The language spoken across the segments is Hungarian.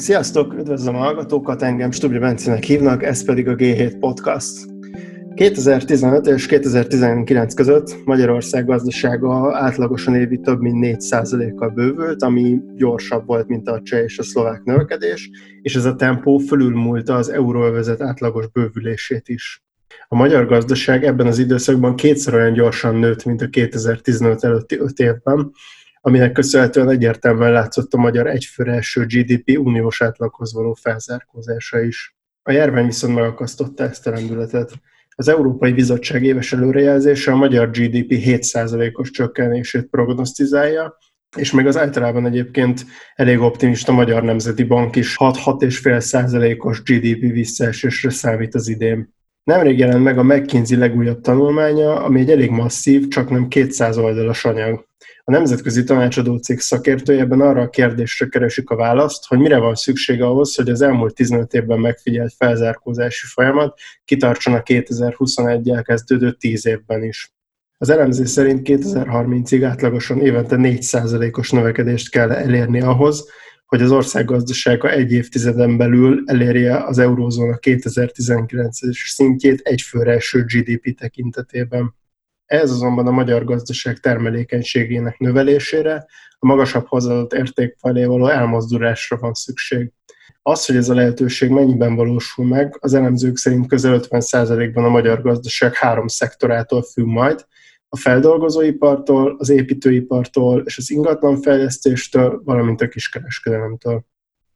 Sziasztok, üdvözlöm a hallgatókat, engem Stubri Bencinek hívnak, ez pedig a G7 Podcast. 2015 és 2019 között Magyarország gazdasága átlagosan évi több mint 4%-kal bővült, ami gyorsabb volt, mint a cseh és a szlovák növekedés, és ez a tempó fölülmúlta az euróövezet átlagos bővülését is. A magyar gazdaság ebben az időszakban kétszer olyan gyorsan nőtt, mint a 2015 előtti 5 évben, aminek köszönhetően egyértelműen látszott a magyar egyfőre első GDP uniós átlaghoz való felzárkózása is. A járvány viszont megakasztotta ezt a rendületet. Az Európai Bizottság éves előrejelzése a magyar GDP 7%-os csökkenését prognosztizálja, és még az általában egyébként elég optimista Magyar Nemzeti Bank is 6-6,5%-os GDP visszaesésre számít az idén. Nemrég jelent meg a McKinsey legújabb tanulmánya, ami egy elég masszív, csak nem 200 oldalas anyag. A Nemzetközi Tanácsadó Cég szakértője arra a kérdésre keresik a választ, hogy mire van szükség ahhoz, hogy az elmúlt 15 évben megfigyelt felzárkózási folyamat kitartson a 2021-el kezdődő 10 évben is. Az elemzés szerint 2030-ig átlagosan évente 4%-os növekedést kell elérni ahhoz, hogy az ország gazdasága egy évtizeden belül elérje az eurózóna 2019-es szintjét egyfőre eső GDP tekintetében. Ez azonban a magyar gazdaság termelékenységének növelésére, a magasabb hozzáadott érték felé való elmozdulásra van szükség. Az, hogy ez a lehetőség mennyiben valósul meg, az elemzők szerint közel 50%-ban a magyar gazdaság három szektorától függ majd, a feldolgozóipartól, az építőipartól és az ingatlanfejlesztéstől, valamint a kiskereskedelemtől.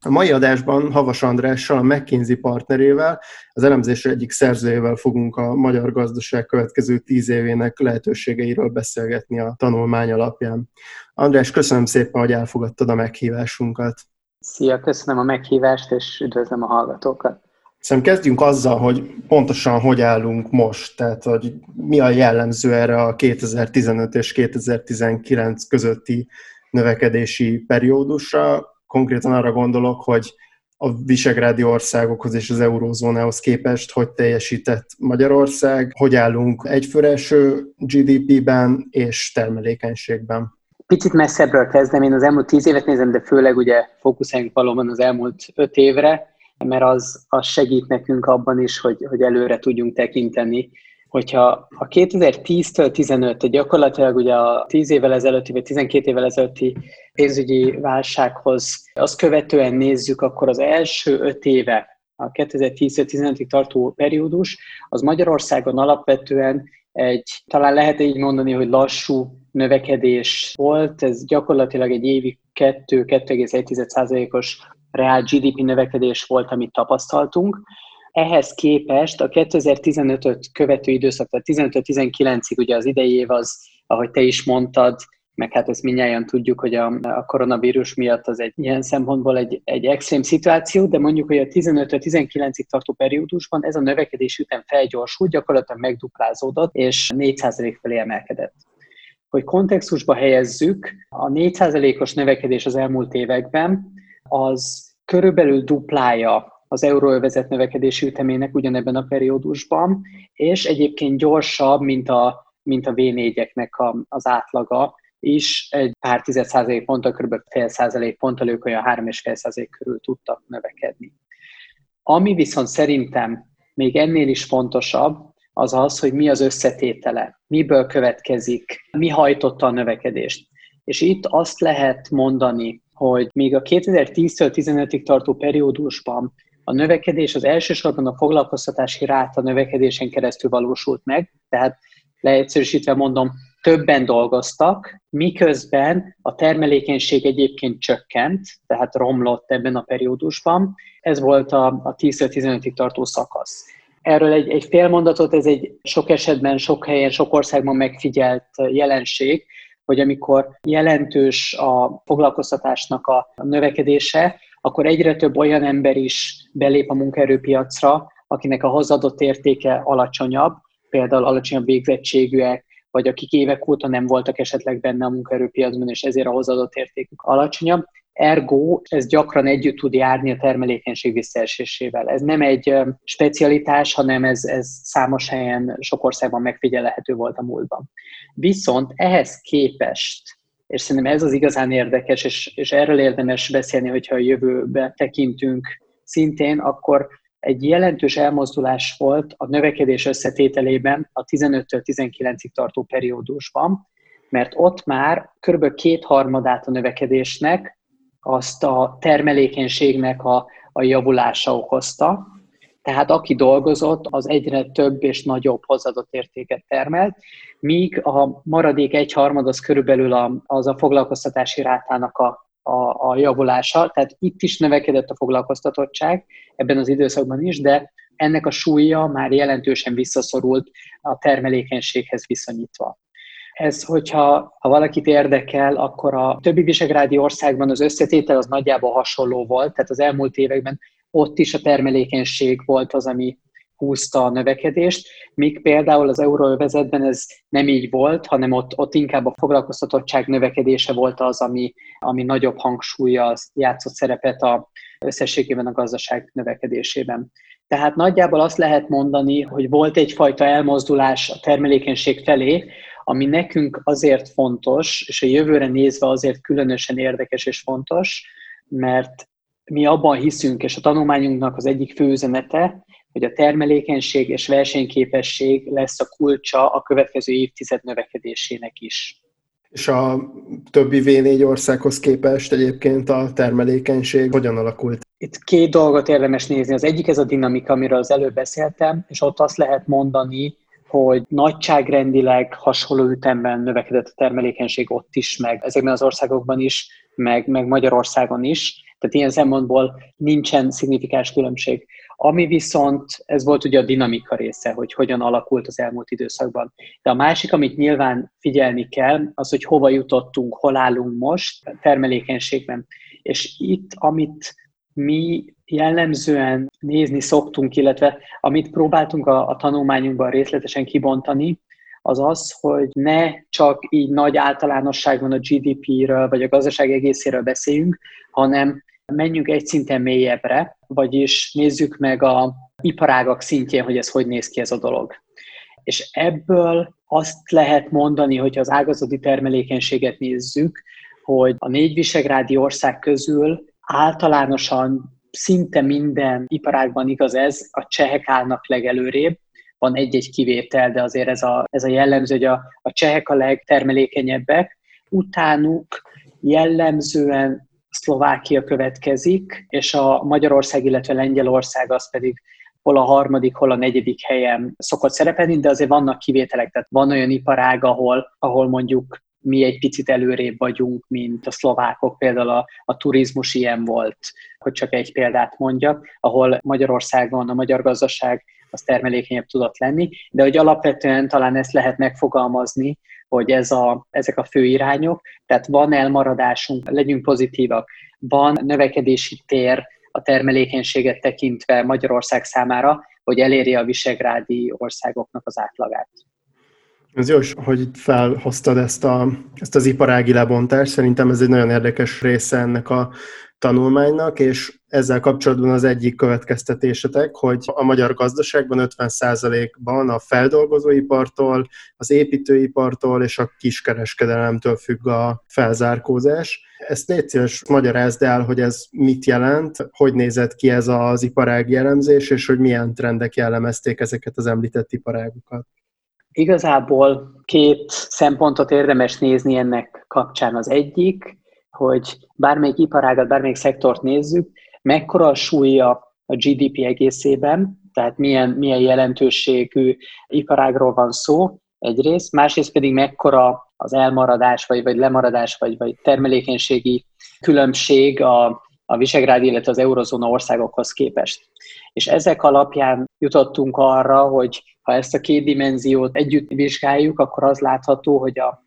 A mai adásban Havas Andrással, a McKinsey partnerével, az elemzés egyik szerzőjével fogunk a magyar gazdaság következő tíz évének lehetőségeiről beszélgetni a tanulmány alapján. András, köszönöm szépen, hogy elfogadtad a meghívásunkat. Szia, köszönöm a meghívást, és üdvözlöm a hallgatókat. Szerintem kezdjünk azzal, hogy pontosan hogy állunk most, tehát hogy mi a jellemző erre a 2015 és 2019 közötti növekedési periódusra. Konkrétan arra gondolok, hogy a visegrádi országokhoz és az eurózónához képest hogy teljesített Magyarország, hogy állunk egyfőreső GDP-ben és termelékenységben. Picit messzebbről kezdem, én az elmúlt tíz évet nézem, de főleg ugye fókuszáljunk valóban az elmúlt öt évre, mert az, az segít nekünk abban is, hogy, hogy előre tudjunk tekinteni. Hogyha a 2010-től 15, gyakorlatilag ugye a 10 évvel ezelőtti, vagy 12 évvel ezelőtti pénzügyi válsághoz azt követően nézzük, akkor az első 5 éve, a 2010-15-ig tartó periódus, az Magyarországon alapvetően egy, talán lehet így mondani, hogy lassú növekedés volt, ez gyakorlatilag egy évi 2-2,1%-os reál GDP növekedés volt, amit tapasztaltunk. Ehhez képest a 2015-öt követő időszak, tehát 15-19-ig ugye az idei év az, ahogy te is mondtad, meg hát ezt mindjárt tudjuk, hogy a, a koronavírus miatt az egy ilyen szempontból egy, egy extrém szituáció, de mondjuk, hogy a 15-19-ig tartó periódusban ez a növekedés ütem felgyorsult, gyakorlatilag megduplázódott, és 4% felé emelkedett. Hogy kontextusba helyezzük, a 4%-os növekedés az elmúlt években az körülbelül duplája az euróövezet növekedési ütemének ugyanebben a periódusban, és egyébként gyorsabb, mint a, mint a V4-eknek a, az átlaga, is egy pár tized százalék ponttal, kb. fél százalék ponttal ők olyan három és fél százalék körül tudtak növekedni. Ami viszont szerintem még ennél is fontosabb, az az, hogy mi az összetétele, miből következik, mi hajtotta a növekedést. És itt azt lehet mondani, hogy még a 2010-től 15-ig tartó periódusban a növekedés az elsősorban a foglalkoztatási ráta növekedésen keresztül valósult meg, tehát leegyszerűsítve mondom, többen dolgoztak, miközben a termelékenység egyébként csökkent, tehát romlott ebben a periódusban. Ez volt a, a 10-15-ig tartó szakasz. Erről egy, egy fél mondatot, ez egy sok esetben, sok helyen, sok országban megfigyelt jelenség, hogy amikor jelentős a foglalkoztatásnak a növekedése, akkor egyre több olyan ember is belép a munkaerőpiacra, akinek a hozadott értéke alacsonyabb, például alacsonyabb végzettségűek, vagy akik évek óta nem voltak esetleg benne a munkaerőpiacban, és ezért a hozadott értékük alacsonyabb. Ergo ez gyakran együtt tud járni a termelékenység visszaesésével. Ez nem egy specialitás, hanem ez, ez számos helyen, sok országban megfigyelhető volt a múltban. Viszont ehhez képest és szerintem ez az igazán érdekes, és, és erről érdemes beszélni, hogyha a jövőbe tekintünk szintén, akkor egy jelentős elmozdulás volt a növekedés összetételében a 15-től 19-ig tartó periódusban, mert ott már kb. kétharmadát a növekedésnek azt a termelékenységnek a, a javulása okozta. Tehát aki dolgozott, az egyre több és nagyobb hozadott értéket termelt, míg a maradék egyharmad az körülbelül a, az a foglalkoztatási rátának a, a, a javulása. Tehát itt is növekedett a foglalkoztatottság ebben az időszakban is, de ennek a súlya már jelentősen visszaszorult a termelékenységhez viszonyítva. Ez, hogyha ha valakit érdekel, akkor a többi visegrádi országban az összetétel az nagyjából hasonló volt, tehát az elmúlt években ott is a termelékenység volt az, ami húzta a növekedést, míg például az euróövezetben ez nem így volt, hanem ott, ott inkább a foglalkoztatottság növekedése volt az, ami, ami nagyobb hangsúlya játszott szerepet a összességében a gazdaság növekedésében. Tehát nagyjából azt lehet mondani, hogy volt egyfajta elmozdulás a termelékenység felé, ami nekünk azért fontos, és a jövőre nézve azért különösen érdekes és fontos, mert mi abban hiszünk, és a tanulmányunknak az egyik fő üzenete, hogy a termelékenység és versenyképesség lesz a kulcsa a következő évtized növekedésének is. És a többi V4 országhoz képest egyébként a termelékenység hogyan alakult? Itt két dolgot érdemes nézni. Az egyik ez a dinamika, amiről az előbb beszéltem, és ott azt lehet mondani, hogy nagyságrendileg hasonló ütemben növekedett a termelékenység ott is, meg ezekben az országokban is, meg, meg Magyarországon is. Tehát ilyen szempontból nincsen szignifikáns különbség. Ami viszont, ez volt ugye a dinamika része, hogy hogyan alakult az elmúlt időszakban. De a másik, amit nyilván figyelni kell, az, hogy hova jutottunk, hol állunk most termelékenységben. És itt, amit mi jellemzően nézni szoktunk, illetve amit próbáltunk a, a tanulmányunkban részletesen kibontani, az az, hogy ne csak így nagy általánosságban a GDP-ről vagy a gazdaság egészéről beszéljünk, hanem menjünk egy szinten mélyebbre, vagyis nézzük meg a iparágak szintjén, hogy ez hogy néz ki ez a dolog. És ebből azt lehet mondani, hogy az ágazati termelékenységet nézzük, hogy a négy visegrádi ország közül általánosan szinte minden iparágban igaz ez, a csehek állnak legelőrébb, van egy-egy kivétel, de azért ez a, ez a jellemző, hogy a, a csehek a legtermelékenyebbek, utánuk jellemzően Szlovákia következik, és a Magyarország, illetve Lengyelország az pedig hol a harmadik, hol a negyedik helyen szokott szerepelni, de azért vannak kivételek, tehát van olyan iparág, ahol, ahol mondjuk mi egy picit előrébb vagyunk, mint a szlovákok, például a, a turizmus ilyen volt, hogy csak egy példát mondjak, ahol Magyarországon a magyar gazdaság az termelékenyebb tudott lenni, de hogy alapvetően talán ezt lehet megfogalmazni, hogy ez a, ezek a fő irányok, tehát van elmaradásunk, legyünk pozitívak, van növekedési tér a termelékenységet tekintve Magyarország számára, hogy elérje a visegrádi országoknak az átlagát. Ez jó, hogy itt felhoztad ezt, a, ezt az iparági lebontást. Szerintem ez egy nagyon érdekes része ennek a tanulmánynak, és ezzel kapcsolatban az egyik következtetésetek, hogy a magyar gazdaságban 50%-ban a feldolgozóipartól, az építőipartól és a kiskereskedelemtől függ a felzárkózás. Ezt légy szíves, magyarázd el, hogy ez mit jelent, hogy nézett ki ez az iparági jellemzés, és hogy milyen trendek jellemezték ezeket az említett iparágokat. Igazából két szempontot érdemes nézni ennek kapcsán. Az egyik, hogy bármelyik iparágat, bármelyik szektort nézzük, mekkora a súlya a GDP egészében, tehát milyen, milyen jelentőségű iparágról van szó egyrészt, másrészt pedig mekkora az elmaradás, vagy, vagy lemaradás, vagy, vagy termelékenységi különbség a, a Visegrád, illetve az eurozóna országokhoz képest. És ezek alapján jutottunk arra, hogy ha ezt a két dimenziót együtt vizsgáljuk, akkor az látható, hogy a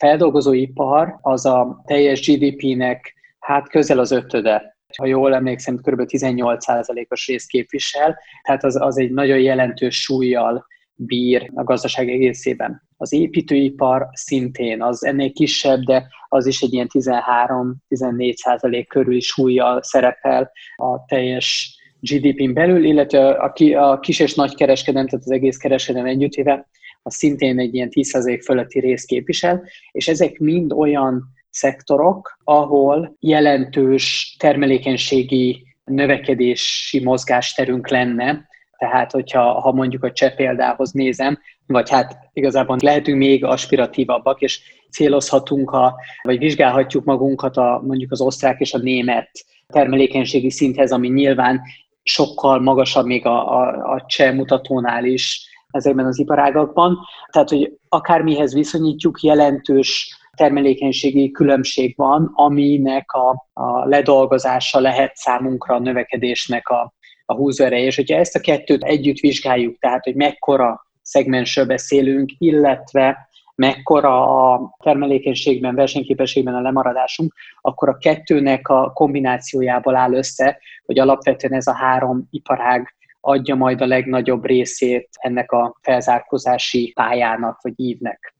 feldolgozóipar az a teljes GDP-nek hát közel az ötöde. Ha jól emlékszem, kb. 18%-os részt képvisel, tehát az, az egy nagyon jelentős súlyjal bír a gazdaság egészében. Az építőipar szintén, az ennél kisebb, de az is egy ilyen 13-14 százalék körül súlyjal szerepel a teljes GDP-n belül, illetve a, a kis és nagy kereskedelem, tehát az egész kereskedelem együttével, az szintén egy ilyen 10% fölötti részt képvisel, és ezek mind olyan szektorok, ahol jelentős termelékenységi növekedési mozgásterünk lenne, tehát, hogyha ha mondjuk a cseh példához nézem, vagy hát igazából lehetünk még aspiratívabbak, és célozhatunk, a, vagy vizsgálhatjuk magunkat a, mondjuk az osztrák és a német termelékenységi szinthez, ami nyilván sokkal magasabb még a, a, a cseh mutatónál is ezekben az iparágakban. Tehát, hogy akármihez viszonyítjuk, jelentős termelékenységi különbség van, aminek a, a ledolgozása lehet számunkra a növekedésnek a, a húzóereje. És hogyha ezt a kettőt együtt vizsgáljuk, tehát, hogy mekkora szegmensről beszélünk, illetve mekkora a termelékenységben, versenyképességben a lemaradásunk, akkor a kettőnek a kombinációjából áll össze, hogy alapvetően ez a három iparág adja majd a legnagyobb részét ennek a felzárkozási pályának vagy ívnek.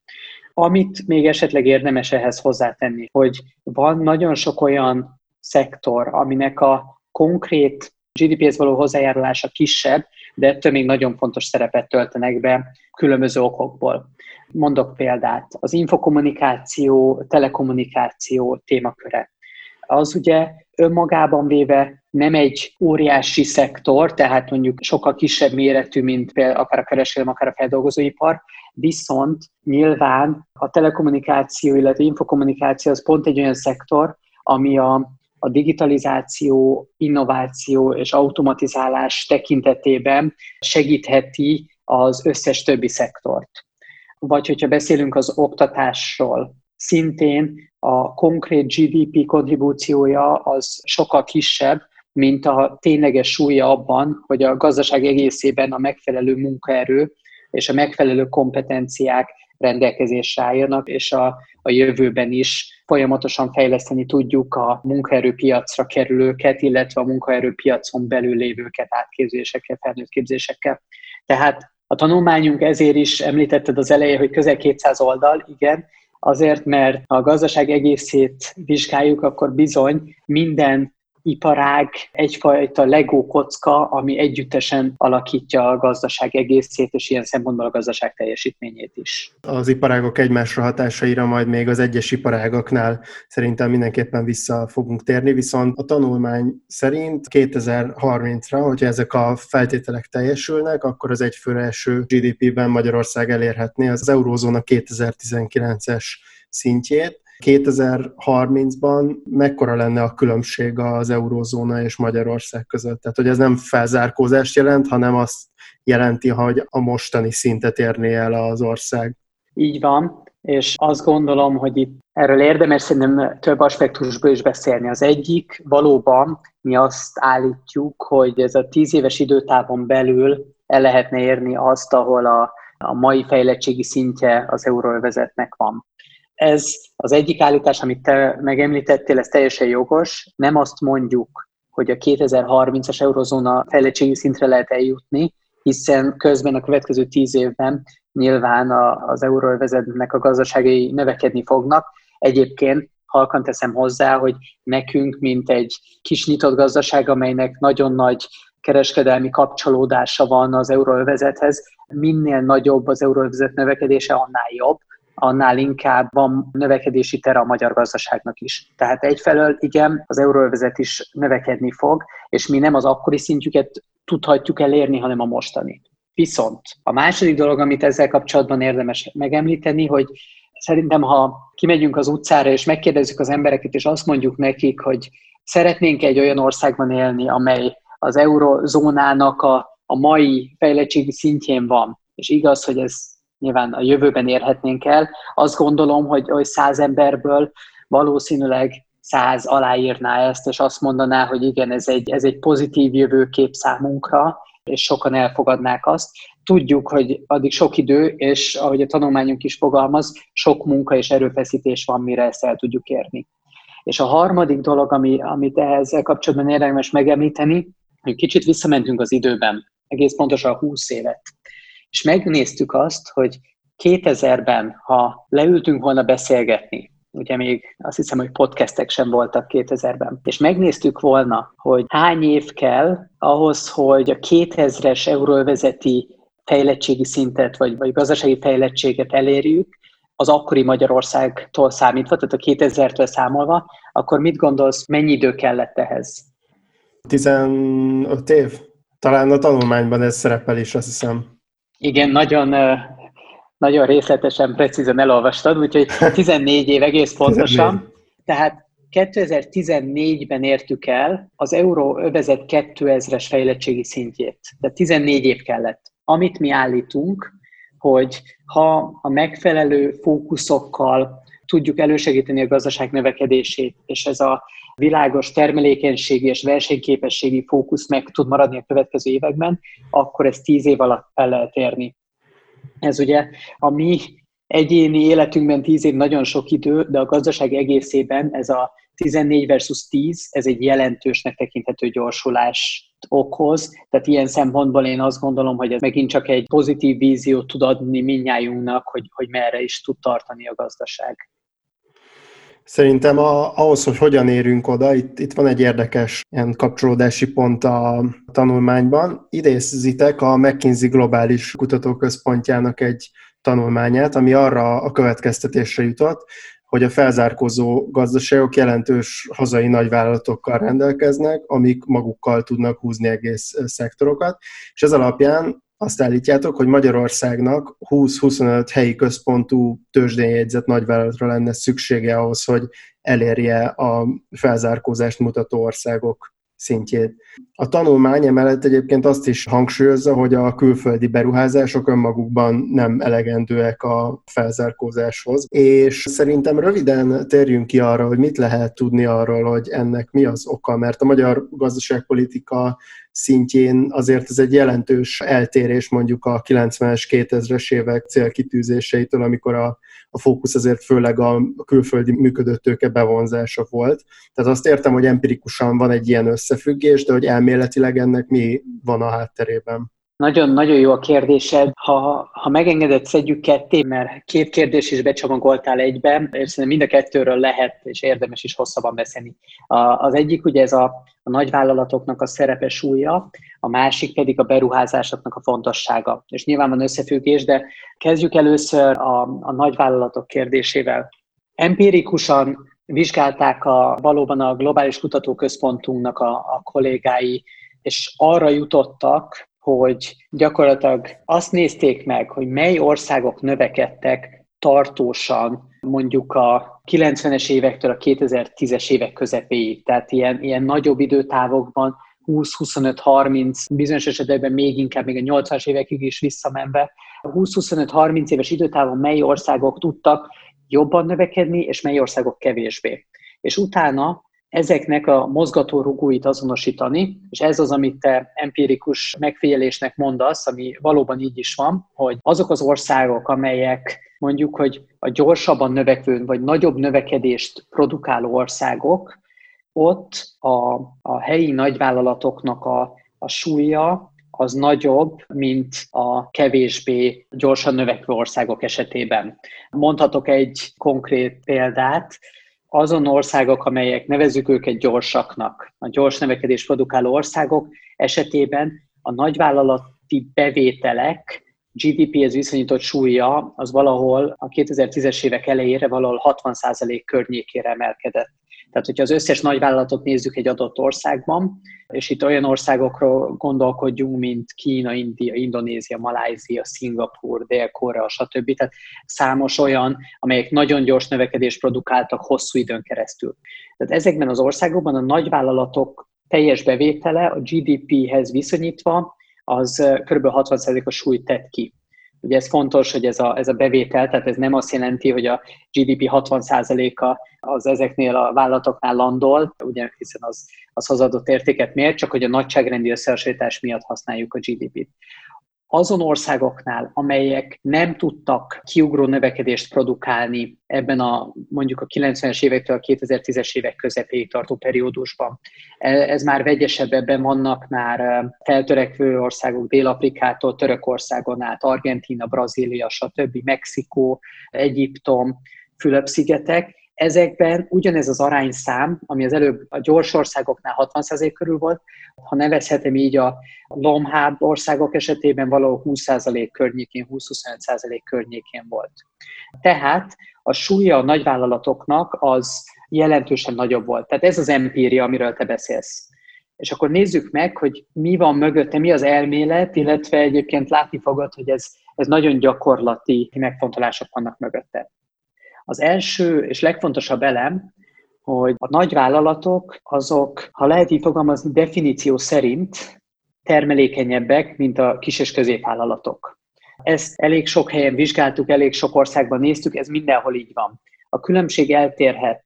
Amit még esetleg érdemes ehhez hozzátenni, hogy van nagyon sok olyan szektor, aminek a konkrét GDP-hez való hozzájárulása kisebb, de ettől még nagyon fontos szerepet töltenek be különböző okokból. Mondok példát, az infokommunikáció, telekommunikáció témaköre. Az ugye önmagában véve nem egy óriási szektor, tehát mondjuk sokkal kisebb méretű, mint például akár a kereskedelem, akár a feldolgozóipar, viszont nyilván a telekommunikáció, illetve infokommunikáció az pont egy olyan szektor, ami a, a digitalizáció, innováció és automatizálás tekintetében segítheti az összes többi szektort. Vagy hogyha beszélünk az oktatásról, szintén a konkrét GDP kontribúciója az sokkal kisebb, mint a tényleges súlya abban, hogy a gazdaság egészében a megfelelő munkaerő és a megfelelő kompetenciák rendelkezésre álljanak, és a, a jövőben is folyamatosan fejleszteni tudjuk a munkaerőpiacra kerülőket, illetve a munkaerőpiacon belül lévőket átképzésekkel, felnőtt képzésekkel. Tehát a tanulmányunk ezért is említetted az elején, hogy közel 200 oldal, igen, azért, mert ha a gazdaság egészét vizsgáljuk, akkor bizony minden iparág egyfajta legó kocka, ami együttesen alakítja a gazdaság egészét, és ilyen szempontból a gazdaság teljesítményét is. Az iparágok egymásra hatásaira majd még az egyes iparágaknál szerintem mindenképpen vissza fogunk térni, viszont a tanulmány szerint 2030-ra, hogyha ezek a feltételek teljesülnek, akkor az egyfőre eső GDP-ben Magyarország elérhetné az eurózóna 2019-es szintjét, 2030-ban mekkora lenne a különbség az eurózóna és Magyarország között? Tehát, hogy ez nem felzárkózást jelent, hanem azt jelenti, hogy a mostani szintet érné el az ország. Így van, és azt gondolom, hogy itt erről érdemes szerintem több aspektusból is beszélni. Az egyik valóban mi azt állítjuk, hogy ez a tíz éves időtávon belül el lehetne érni azt, ahol a, a mai fejlettségi szintje az euróvezetnek van. Ez az egyik állítás, amit te megemlítettél, ez teljesen jogos. Nem azt mondjuk, hogy a 2030-as eurozóna fejlettségi szintre lehet eljutni, hiszen közben a következő tíz évben nyilván az euróvezetnek a gazdaságai növekedni fognak. Egyébként halkan teszem hozzá, hogy nekünk, mint egy kis nyitott gazdaság, amelynek nagyon nagy kereskedelmi kapcsolódása van az euróvezethez, minél nagyobb az euróvezet növekedése, annál jobb annál inkább van növekedési tere a magyar gazdaságnak is. Tehát egyfelől igen, az euróövezet is növekedni fog, és mi nem az akkori szintjüket tudhatjuk elérni, hanem a mostani. Viszont a második dolog, amit ezzel kapcsolatban érdemes megemlíteni, hogy szerintem, ha kimegyünk az utcára, és megkérdezzük az embereket, és azt mondjuk nekik, hogy szeretnénk egy olyan országban élni, amely az eurozónának a, a mai fejlettségi szintjén van, és igaz, hogy ez nyilván a jövőben érhetnénk el. Azt gondolom, hogy, hogy száz emberből valószínűleg száz aláírná ezt, és azt mondaná, hogy igen, ez egy, ez egy pozitív jövőkép számunkra, és sokan elfogadnák azt. Tudjuk, hogy addig sok idő, és ahogy a tanulmányunk is fogalmaz, sok munka és erőfeszítés van, mire ezt el tudjuk érni. És a harmadik dolog, ami, amit ezzel kapcsolatban érdemes megemlíteni, hogy kicsit visszamentünk az időben, egész pontosan 20 évet és megnéztük azt, hogy 2000-ben, ha leültünk volna beszélgetni, ugye még azt hiszem, hogy podcastek sem voltak 2000-ben, és megnéztük volna, hogy hány év kell ahhoz, hogy a 2000-es euróvezeti fejlettségi szintet, vagy, vagy gazdasági fejlettséget elérjük, az akkori Magyarországtól számítva, tehát a 2000-től számolva, akkor mit gondolsz, mennyi idő kellett ehhez? 15 év? Talán a tanulmányban ez szerepel is, azt hiszem. Igen, nagyon, nagyon részletesen, precízen elolvastad, úgyhogy 14 év egész pontosan. 14. Tehát 2014-ben értük el az euró övezet 2000-es fejlettségi szintjét. Tehát 14 év kellett. Amit mi állítunk, hogy ha a megfelelő fókuszokkal tudjuk elősegíteni a gazdaság növekedését, és ez a világos termelékenységi és versenyképességi fókusz meg tud maradni a következő években, akkor ez tíz év alatt el lehet érni. Ez ugye a mi egyéni életünkben tíz év nagyon sok idő, de a gazdaság egészében ez a 14 versus 10, ez egy jelentősnek tekinthető gyorsulást okoz, tehát ilyen szempontból én azt gondolom, hogy ez megint csak egy pozitív víziót tud adni minnyájunknak, hogy, hogy merre is tud tartani a gazdaság. Szerintem a, ahhoz, hogy hogyan érünk oda, itt, itt van egy érdekes ilyen kapcsolódási pont a tanulmányban. Idézitek a McKinsey Globális Kutatóközpontjának egy tanulmányát, ami arra a következtetésre jutott, hogy a felzárkozó gazdaságok jelentős hazai nagyvállalatokkal rendelkeznek, amik magukkal tudnak húzni egész szektorokat, és ez alapján azt állítjátok, hogy Magyarországnak 20-25 helyi központú tőzsdén jegyzett nagyvállalatra lenne szüksége ahhoz, hogy elérje a felzárkózást mutató országok szintjét. A tanulmány emellett egyébként azt is hangsúlyozza, hogy a külföldi beruházások önmagukban nem elegendőek a felzárkózáshoz, és szerintem röviden térjünk ki arra, hogy mit lehet tudni arról, hogy ennek mi az oka, mert a magyar gazdaságpolitika szintjén azért ez egy jelentős eltérés mondjuk a 90-es, 2000-es évek célkitűzéseitől, amikor a, a fókusz azért főleg a külföldi működőtőke bevonzása volt. Tehát azt értem, hogy empirikusan van egy ilyen összefüggés, de hogy elméletileg ennek mi van a hátterében. Nagyon-nagyon jó a kérdésed. Ha, ha megengedett, szedjük ketté, mert két kérdés is becsomagoltál egybe, és szerintem mind a kettőről lehet, és érdemes is hosszabban beszélni. A, az egyik ugye ez a, a nagyvállalatoknak a szerepe súlya, a másik pedig a beruházásoknak a fontossága. És nyilván van összefüggés, de kezdjük először a, a nagyvállalatok kérdésével. Empirikusan vizsgálták a, valóban a globális kutatóközpontunknak a, a kollégái, és arra jutottak, hogy gyakorlatilag azt nézték meg, hogy mely országok növekedtek tartósan mondjuk a 90-es évektől a 2010-es évek közepéig. Tehát ilyen, ilyen nagyobb időtávokban 20-25-30, bizonyos esetekben még inkább, még a 80-as évekig is visszamenve, 20-25-30 éves időtávon mely országok tudtak jobban növekedni, és mely országok kevésbé. És utána ezeknek a mozgatórugóit azonosítani, és ez az, amit te empirikus megfigyelésnek mondasz, ami valóban így is van, hogy azok az országok, amelyek mondjuk, hogy a gyorsabban növekvő, vagy nagyobb növekedést produkáló országok, ott a, a helyi nagyvállalatoknak a, a súlya az nagyobb, mint a kevésbé gyorsan növekvő országok esetében. Mondhatok egy konkrét példát, azon országok, amelyek nevezük őket gyorsaknak, a gyors növekedés produkáló országok esetében a nagyvállalati bevételek GDP-hez viszonyított súlya az valahol a 2010-es évek elejére valahol 60% környékére emelkedett. Tehát, hogyha az összes nagyvállalatot nézzük egy adott országban, és itt olyan országokról gondolkodjunk, mint Kína, India, Indonézia, Malázia, Szingapur, Dél-Korea, stb. Tehát számos olyan, amelyek nagyon gyors növekedést produkáltak hosszú időn keresztül. Tehát ezekben az országokban a nagyvállalatok teljes bevétele a GDP-hez viszonyítva az kb. 60%-os súlyt tett ki. Ugye ez fontos, hogy ez a, ez a bevétel, tehát ez nem azt jelenti, hogy a GDP 60%-a az ezeknél a vállalatoknál landol, ugye, hiszen az, az hozadott értéket miért, csak hogy a nagyságrendi összehasonlítás miatt használjuk a GDP-t azon országoknál, amelyek nem tudtak kiugró növekedést produkálni ebben a mondjuk a 90-es évektől a 2010-es évek közepéig tartó periódusban. E, ez már vegyesebb, ebben vannak már feltörekvő országok, Dél-Afrikától, Törökországon át, Argentína, Brazília, stb., Mexikó, Egyiptom, Fülöp-szigetek, Ezekben ugyanez az arányszám, ami az előbb a gyors országoknál 60% körül volt, ha nevezhetem így a lomhább országok esetében valahol 20% környékén, 20-25% környékén volt. Tehát a súlya a nagyvállalatoknak az jelentősen nagyobb volt. Tehát ez az empíria, amiről te beszélsz. És akkor nézzük meg, hogy mi van mögötte, mi az elmélet, illetve egyébként látni fogod, hogy ez, ez nagyon gyakorlati megfontolások vannak mögötte. Az első és legfontosabb elem, hogy a nagyvállalatok azok, ha lehet így fogalmazni, definíció szerint termelékenyebbek, mint a kis és középvállalatok. Ezt elég sok helyen vizsgáltuk, elég sok országban néztük, ez mindenhol így van. A különbség eltérhet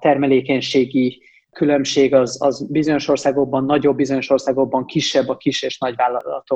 termelékenységi különbség az, az bizonyos országokban nagyobb, bizonyos országokban kisebb a kis és nagy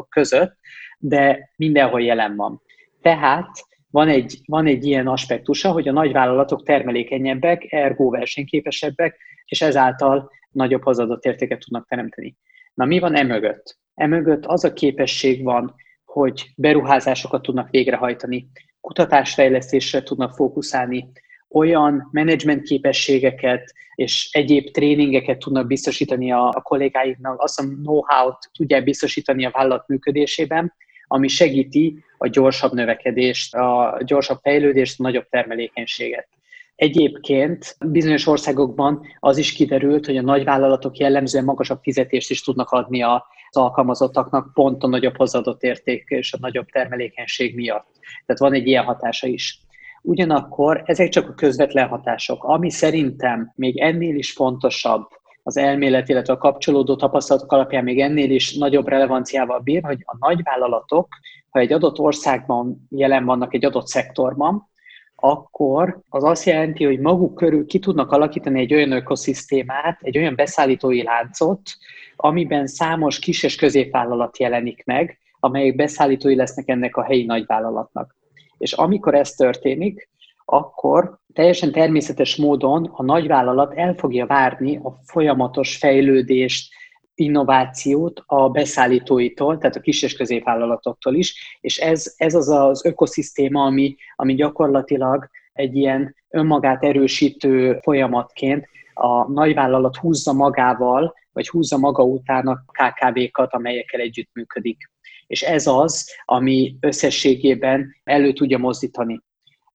között, de mindenhol jelen van. Tehát van egy, van egy ilyen aspektusa, hogy a nagyvállalatok termelékenyebbek, ergo versenyképesebbek, és ezáltal nagyobb hozadott értéket tudnak teremteni. Na mi van emögött? Emögött az a képesség van, hogy beruházásokat tudnak végrehajtani, kutatásfejlesztésre tudnak fókuszálni, olyan menedzsment képességeket és egyéb tréningeket tudnak biztosítani a, a kollégáiknak, azt a know-how-t tudják biztosítani a vállalat működésében, ami segíti a gyorsabb növekedést, a gyorsabb fejlődést, a nagyobb termelékenységet. Egyébként bizonyos országokban az is kiderült, hogy a nagyvállalatok jellemzően magasabb fizetést is tudnak adni az alkalmazottaknak pont a nagyobb hozzáadott érték és a nagyobb termelékenység miatt. Tehát van egy ilyen hatása is. Ugyanakkor ezek csak a közvetlen hatások. Ami szerintem még ennél is fontosabb, az elmélet, illetve a kapcsolódó tapasztalatok alapján még ennél is nagyobb relevanciával bír, hogy a nagyvállalatok, ha egy adott országban jelen vannak egy adott szektorban, akkor az azt jelenti, hogy maguk körül ki tudnak alakítani egy olyan ökoszisztémát, egy olyan beszállítói láncot, amiben számos kis és középvállalat jelenik meg, amelyek beszállítói lesznek ennek a helyi nagyvállalatnak. És amikor ez történik, akkor teljesen természetes módon a nagyvállalat el fogja várni a folyamatos fejlődést, innovációt a beszállítóitól, tehát a kis és középvállalatoktól is, és ez, ez az az ökoszisztéma, ami, ami gyakorlatilag egy ilyen önmagát erősítő folyamatként a nagyvállalat húzza magával, vagy húzza maga után a KKV-kat, amelyekkel együttműködik. És ez az, ami összességében elő tudja mozdítani.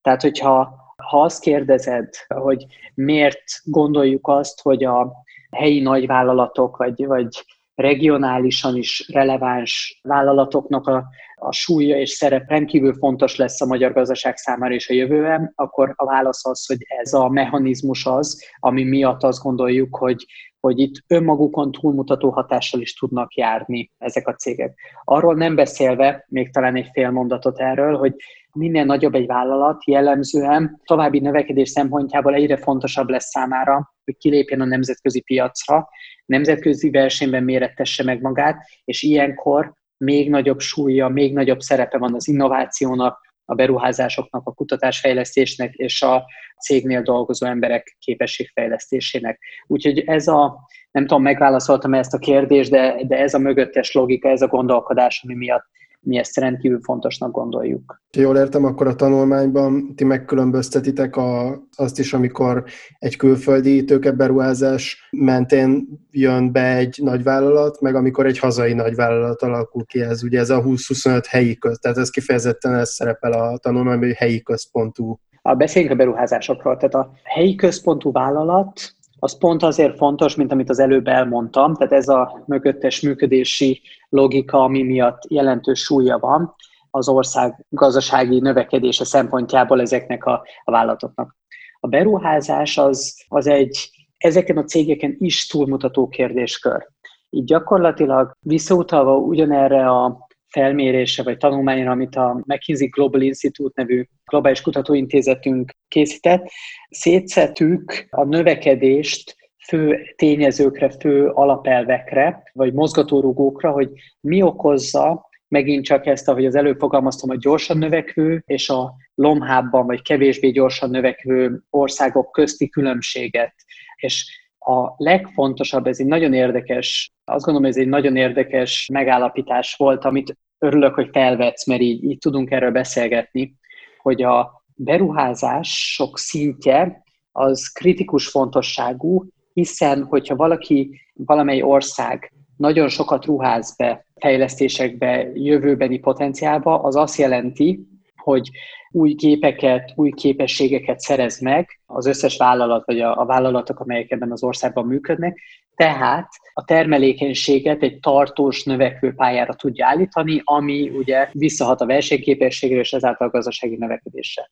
Tehát, hogyha ha azt kérdezed, hogy miért gondoljuk azt, hogy a helyi nagyvállalatok, vagy, vagy regionálisan is releváns vállalatoknak a, a súlya és szerep rendkívül fontos lesz a magyar gazdaság számára és a jövőben, akkor a válasz az, hogy ez a mechanizmus az, ami miatt azt gondoljuk, hogy, hogy itt önmagukon túlmutató hatással is tudnak járni ezek a cégek. Arról nem beszélve, még talán egy fél mondatot erről, hogy minél nagyobb egy vállalat, jellemzően további növekedés szempontjából egyre fontosabb lesz számára, hogy kilépjen a nemzetközi piacra, nemzetközi versenyben mérettesse meg magát, és ilyenkor még nagyobb súlya, még nagyobb szerepe van az innovációnak, a beruházásoknak, a kutatásfejlesztésnek és a cégnél dolgozó emberek képességfejlesztésének. Úgyhogy ez a, nem tudom, megválaszoltam ezt a kérdést, de, de ez a mögöttes logika, ez a gondolkodás, ami miatt mi ezt rendkívül fontosnak gondoljuk. Jól értem, akkor a tanulmányban ti megkülönböztetitek a, azt is, amikor egy külföldi tőkeberuházás mentén jön be egy nagyvállalat, meg amikor egy hazai nagyvállalat alakul ki, ez ugye ez a 20-25 helyi köz, tehát ez kifejezetten ez szerepel a tanulmányban, hogy helyi központú. A beszéljünk a beruházásokról. Tehát a helyi központú vállalat az pont azért fontos, mint amit az előbb elmondtam, tehát ez a mögöttes működési logika, ami miatt jelentős súlya van az ország gazdasági növekedése szempontjából ezeknek a, a vállalatoknak. A beruházás az, az egy ezeken a cégeken is túlmutató kérdéskör. Így gyakorlatilag visszautalva ugyanerre a felmérése vagy tanulmányra, amit a McKinsey Global Institute nevű globális kutatóintézetünk készített, szétszettük a növekedést fő tényezőkre, fő alapelvekre, vagy mozgatórugókra, hogy mi okozza megint csak ezt, ahogy az előbb fogalmaztam, a gyorsan növekvő és a lomhábban, vagy kevésbé gyorsan növekvő országok közti különbséget. És a legfontosabb, ez egy nagyon érdekes, azt gondolom, ez egy nagyon érdekes megállapítás volt, amit örülök, hogy felvetsz, mert így, így tudunk erről beszélgetni, hogy a beruházások szintje az kritikus fontosságú, hiszen hogyha valaki, valamely ország nagyon sokat ruház be fejlesztésekbe, jövőbeni potenciálba, az azt jelenti, hogy új gépeket, új képességeket szerez meg az összes vállalat, vagy a, a vállalatok, amelyek ebben az országban működnek, tehát a termelékenységet egy tartós növekvő pályára tudja állítani, ami ugye visszahat a versenyképességre és ezáltal a gazdasági növekedésre.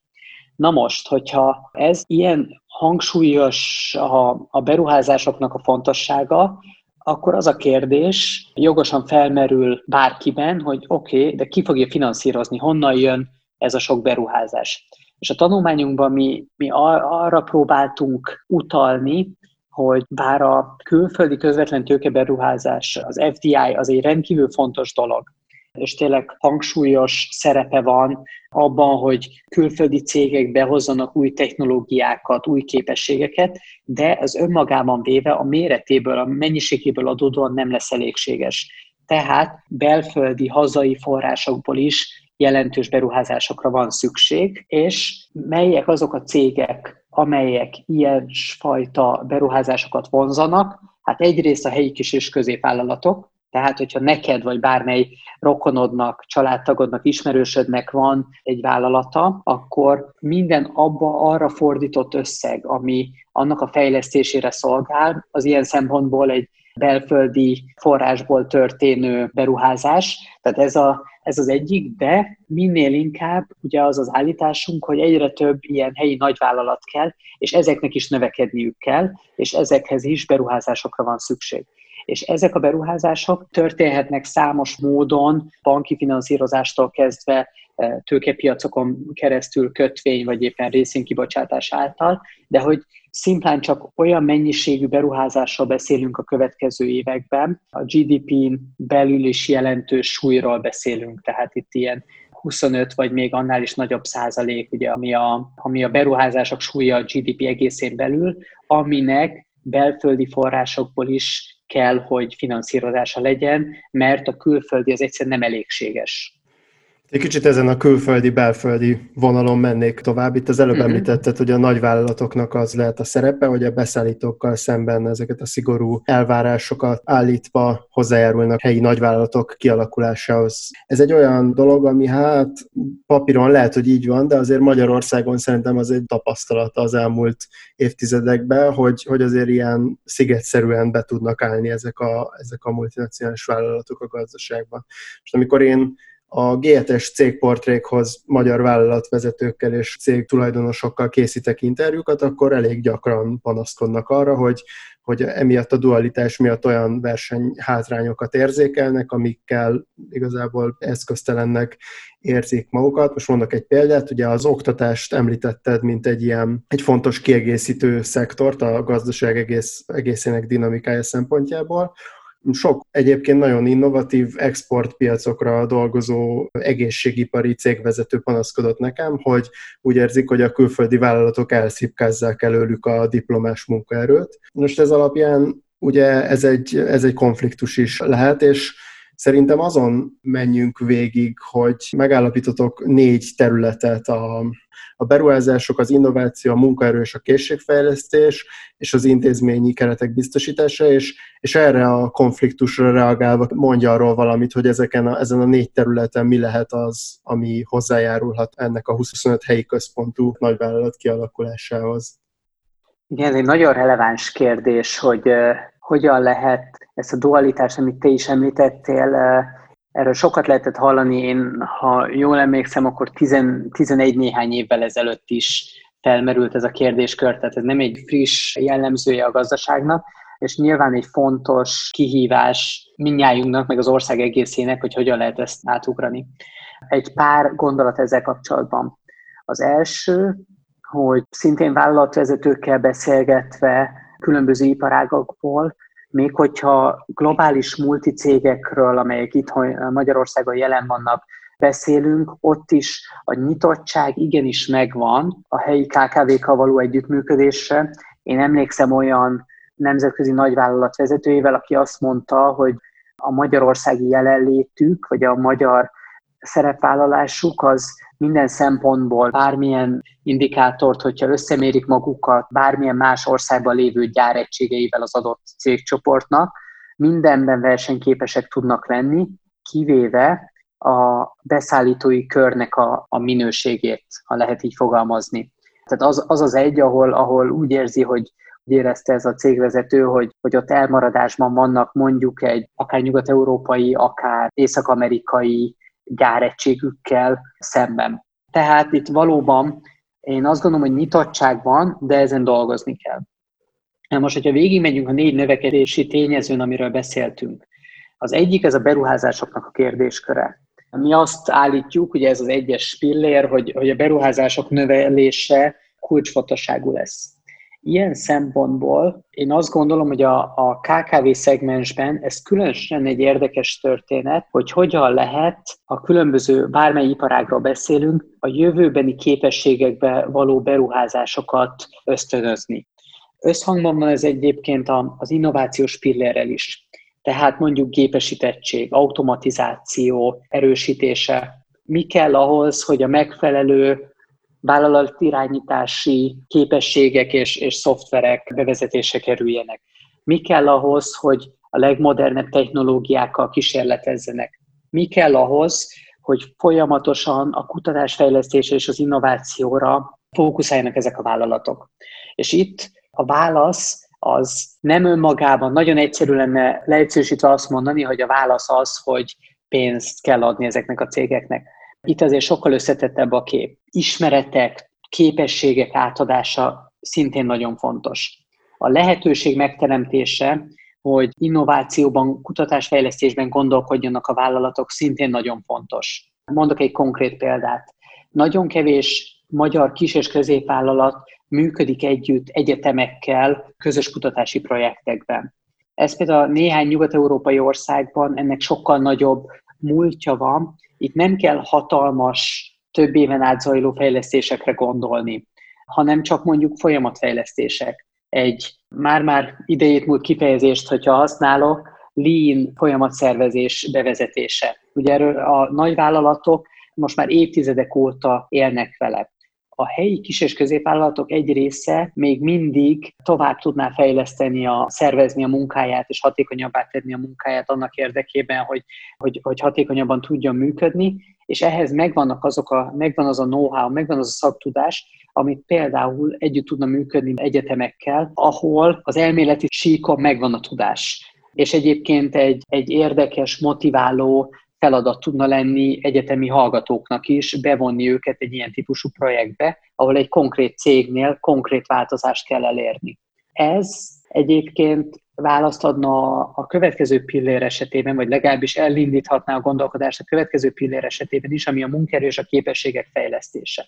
Na most, hogyha ez ilyen hangsúlyos a, a beruházásoknak a fontossága, akkor az a kérdés jogosan felmerül bárkiben, hogy oké, okay, de ki fogja finanszírozni, honnan jön ez a sok beruházás. És a tanulmányunkban mi, mi arra próbáltunk utalni, hogy bár a külföldi közvetlen tőkeberuházás, az FDI az egy rendkívül fontos dolog, és tényleg hangsúlyos szerepe van abban, hogy külföldi cégek behozzanak új technológiákat, új képességeket, de az önmagában véve a méretéből, a mennyiségéből adódóan nem lesz elégséges. Tehát belföldi, hazai forrásokból is jelentős beruházásokra van szükség, és melyek azok a cégek, amelyek ilyesfajta beruházásokat vonzanak, hát egyrészt a helyi kis és középvállalatok, tehát, hogyha neked vagy bármely rokonodnak, családtagodnak, ismerősödnek van egy vállalata, akkor minden abba arra fordított összeg, ami annak a fejlesztésére szolgál, az ilyen szempontból egy belföldi forrásból történő beruházás. Tehát ez, a, ez az egyik, de minél inkább ugye az az állításunk, hogy egyre több ilyen helyi nagyvállalat kell, és ezeknek is növekedniük kell, és ezekhez is beruházásokra van szükség és ezek a beruházások történhetnek számos módon, banki finanszírozástól kezdve eh, tőkepiacokon keresztül kötvény, vagy éppen részénkibocsátás által, de hogy szimplán csak olyan mennyiségű beruházásról beszélünk a következő években, a GDP-n belül is jelentős súlyról beszélünk, tehát itt ilyen 25 vagy még annál is nagyobb százalék, ugye, ami, a, ami a beruházások súlya a GDP egészén belül, aminek belföldi forrásokból is kell, hogy finanszírozása legyen, mert a külföldi az egyszerűen nem elégséges. Egy kicsit ezen a külföldi-belföldi vonalon mennék tovább. Itt az előbb uh-huh. említetted, hogy a nagyvállalatoknak az lehet a szerepe, hogy a beszállítókkal szemben ezeket a szigorú elvárásokat állítva hozzájárulnak helyi nagyvállalatok kialakulásához. Ez egy olyan dolog, ami hát papíron lehet, hogy így van, de azért Magyarországon szerintem az egy tapasztalata az elmúlt évtizedekben, hogy, hogy azért ilyen szigetszerűen be tudnak állni ezek a, ezek a multinacionális vállalatok a gazdaságban. És amikor én a G7-es cégportrékhoz magyar vállalatvezetőkkel és cég tulajdonosokkal készítek interjúkat, akkor elég gyakran panaszkodnak arra, hogy, hogy emiatt a dualitás miatt olyan versenyhátrányokat érzékelnek, amikkel igazából eszköztelennek érzik magukat. Most mondok egy példát, ugye az oktatást említetted, mint egy ilyen egy fontos kiegészítő szektort a gazdaság egész, egészének dinamikája szempontjából sok egyébként nagyon innovatív exportpiacokra dolgozó egészségipari cégvezető panaszkodott nekem, hogy úgy érzik, hogy a külföldi vállalatok elszipkázzák előlük a diplomás munkaerőt. Most ez alapján ugye ez egy, ez egy konfliktus is lehet, és Szerintem azon menjünk végig, hogy megállapítotok négy területet, a, a beruházások, az innováció, a munkaerő és a készségfejlesztés, és az intézményi keretek biztosítása, és, és erre a konfliktusra reagálva mondja arról valamit, hogy ezeken a, ezen a négy területen mi lehet az, ami hozzájárulhat ennek a 25 helyi központú nagyvállalat kialakulásához. Igen, ez egy nagyon releváns kérdés, hogy hogyan lehet ezt a dualitást, amit te is említettél, erről sokat lehetett hallani, én, ha jól emlékszem, akkor 10, 11 néhány évvel ezelőtt is felmerült ez a kérdéskör, tehát ez nem egy friss jellemzője a gazdaságnak, és nyilván egy fontos kihívás minnyájunknak, meg az ország egészének, hogy hogyan lehet ezt átugrani. Egy pár gondolat ezzel kapcsolatban. Az első, hogy szintén vállalatvezetőkkel beszélgetve különböző iparágokból, még hogyha globális multicégekről, amelyek itt Magyarországon jelen vannak, beszélünk, ott is a nyitottság igenis megvan a helyi KKV-kkal való együttműködésre. Én emlékszem olyan nemzetközi nagyvállalat vezetőjével, aki azt mondta, hogy a magyarországi jelenlétük, vagy a magyar szerepvállalásuk az minden szempontból bármilyen indikátort, hogyha összemérik magukat bármilyen más országban lévő gyáregységeivel az adott cégcsoportnak, mindenben versenyképesek tudnak lenni, kivéve a beszállítói körnek a, a minőségét, ha lehet így fogalmazni. Tehát az az, az egy, ahol, ahol úgy érzi, hogy úgy érezte ez a cégvezető, hogy, hogy ott elmaradásban vannak mondjuk egy akár nyugat-európai, akár észak-amerikai gyáregységükkel szemben. Tehát itt valóban én azt gondolom, hogy nyitottság van, de ezen dolgozni kell. Na most, hogyha végigmegyünk a négy növekedési tényezőn, amiről beszéltünk, az egyik ez a beruházásoknak a kérdésköre. Mi azt állítjuk, ugye ez az egyes pillér, hogy, hogy a beruházások növelése kulcsfontosságú lesz. Ilyen szempontból én azt gondolom, hogy a, a KKV szegmensben ez különösen egy érdekes történet, hogy hogyan lehet a különböző, bármely iparágról beszélünk, a jövőbeni képességekbe való beruházásokat ösztönözni. Összhangban van ez egyébként az innovációs pillérrel is. Tehát mondjuk gépesítettség, automatizáció erősítése. Mi kell ahhoz, hogy a megfelelő vállalatirányítási képességek és, és szoftverek bevezetése kerüljenek? Mi kell ahhoz, hogy a legmodernebb technológiákkal kísérletezzenek? Mi kell ahhoz, hogy folyamatosan a kutatásfejlesztés és az innovációra fókuszáljanak ezek a vállalatok? És itt a válasz az nem önmagában, nagyon egyszerű lenne leegyszerűsítve azt mondani, hogy a válasz az, hogy pénzt kell adni ezeknek a cégeknek. Itt azért sokkal összetettebb a kép. Ismeretek, képességek átadása szintén nagyon fontos. A lehetőség megteremtése, hogy innovációban, kutatásfejlesztésben gondolkodjanak a vállalatok, szintén nagyon fontos. Mondok egy konkrét példát. Nagyon kevés magyar kis- és középvállalat működik együtt egyetemekkel közös kutatási projektekben. Ez például néhány nyugat-európai országban ennek sokkal nagyobb múltja van. Itt nem kell hatalmas, több éven át zajló fejlesztésekre gondolni, hanem csak mondjuk folyamatfejlesztések. Egy már-már idejét múlt kifejezést, hogyha használok, lean folyamatszervezés bevezetése. Ugye erről a nagyvállalatok most már évtizedek óta élnek vele a helyi kis- és középvállalatok egy része még mindig tovább tudná fejleszteni, a, szervezni a munkáját és hatékonyabbá tenni a munkáját annak érdekében, hogy, hogy, hogy hatékonyabban tudjon működni, és ehhez megvannak azok a, megvan az a know-how, megvan az a szaktudás, amit például együtt tudna működni egyetemekkel, ahol az elméleti síkon megvan a tudás. És egyébként egy, egy érdekes, motiváló, feladat tudna lenni egyetemi hallgatóknak is bevonni őket egy ilyen típusú projektbe, ahol egy konkrét cégnél konkrét változást kell elérni. Ez egyébként választ adna a következő pillér esetében, vagy legalábbis elindíthatná a gondolkodást a következő pillér esetében is, ami a munkerő és a képességek fejlesztése.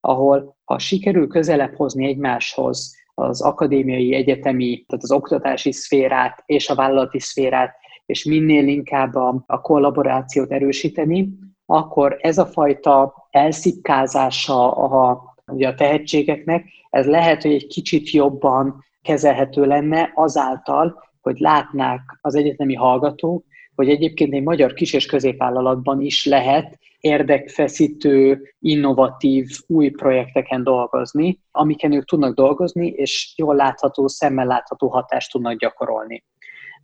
Ahol ha sikerül közelebb hozni egymáshoz az akadémiai, egyetemi, tehát az oktatási szférát és a vállalati szférát, és minél inkább a, a kollaborációt erősíteni, akkor ez a fajta elszipkázása a, ugye a tehetségeknek, ez lehet, hogy egy kicsit jobban kezelhető lenne azáltal, hogy látnák az egyetemi hallgatók, hogy egyébként egy magyar kis- és középvállalatban is lehet érdekfeszítő, innovatív, új projekteken dolgozni, amiken ők tudnak dolgozni, és jól látható, szemmel látható hatást tudnak gyakorolni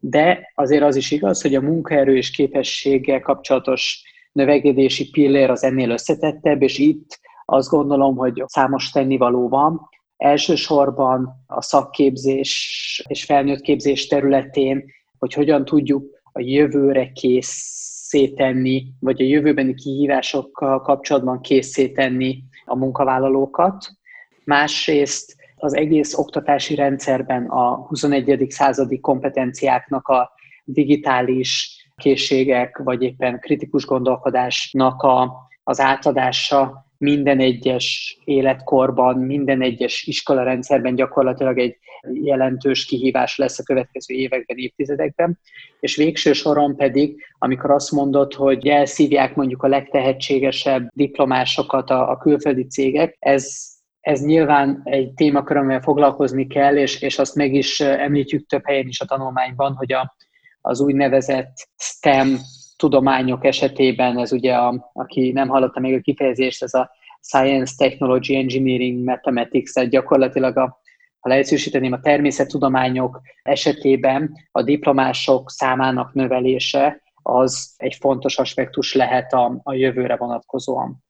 de azért az is igaz, hogy a munkaerő és képességgel kapcsolatos növekedési pillér az ennél összetettebb, és itt azt gondolom, hogy számos tennivaló van. Elsősorban a szakképzés és felnőtt képzés területén, hogy hogyan tudjuk a jövőre készítenni, vagy a jövőbeni kihívásokkal kapcsolatban készítenni a munkavállalókat. Másrészt az egész oktatási rendszerben a 21. századi kompetenciáknak a digitális készségek, vagy éppen kritikus gondolkodásnak a, az átadása minden egyes életkorban, minden egyes iskolarendszerben gyakorlatilag egy jelentős kihívás lesz a következő években, évtizedekben. És végső soron pedig, amikor azt mondod, hogy elszívják mondjuk a legtehetségesebb diplomásokat a, a külföldi cégek, ez ez nyilván egy témakör, amivel foglalkozni kell, és, és azt meg is említjük több helyen is a tanulmányban, hogy a, az úgynevezett STEM tudományok esetében, ez ugye, a, aki nem hallotta még a kifejezést, ez a Science, Technology, Engineering, Mathematics, tehát gyakorlatilag a, ha leegyszerűsíteném, a természettudományok esetében a diplomások számának növelése az egy fontos aspektus lehet a, a jövőre vonatkozóan.